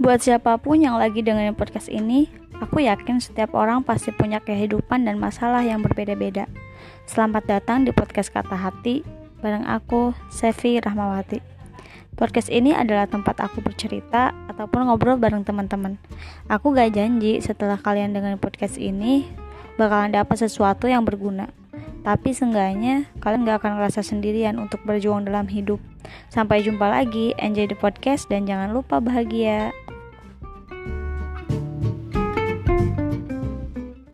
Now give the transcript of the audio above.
Buat siapa pun yang lagi dengerin podcast ini, aku yakin setiap orang pasti punya kehidupan dan masalah yang berbeda-beda. Selamat datang di podcast Kata Hati bareng aku, Sevi Rahmawati. Podcast ini adalah tempat aku bercerita ataupun ngobrol bareng teman-teman. Aku gak janji setelah kalian dengerin podcast ini bakalan dapat sesuatu yang berguna. Tapi seenggaknya kalian gak akan ngerasa sendirian untuk berjuang dalam hidup. Sampai jumpa lagi, enjoy the podcast dan jangan lupa bahagia.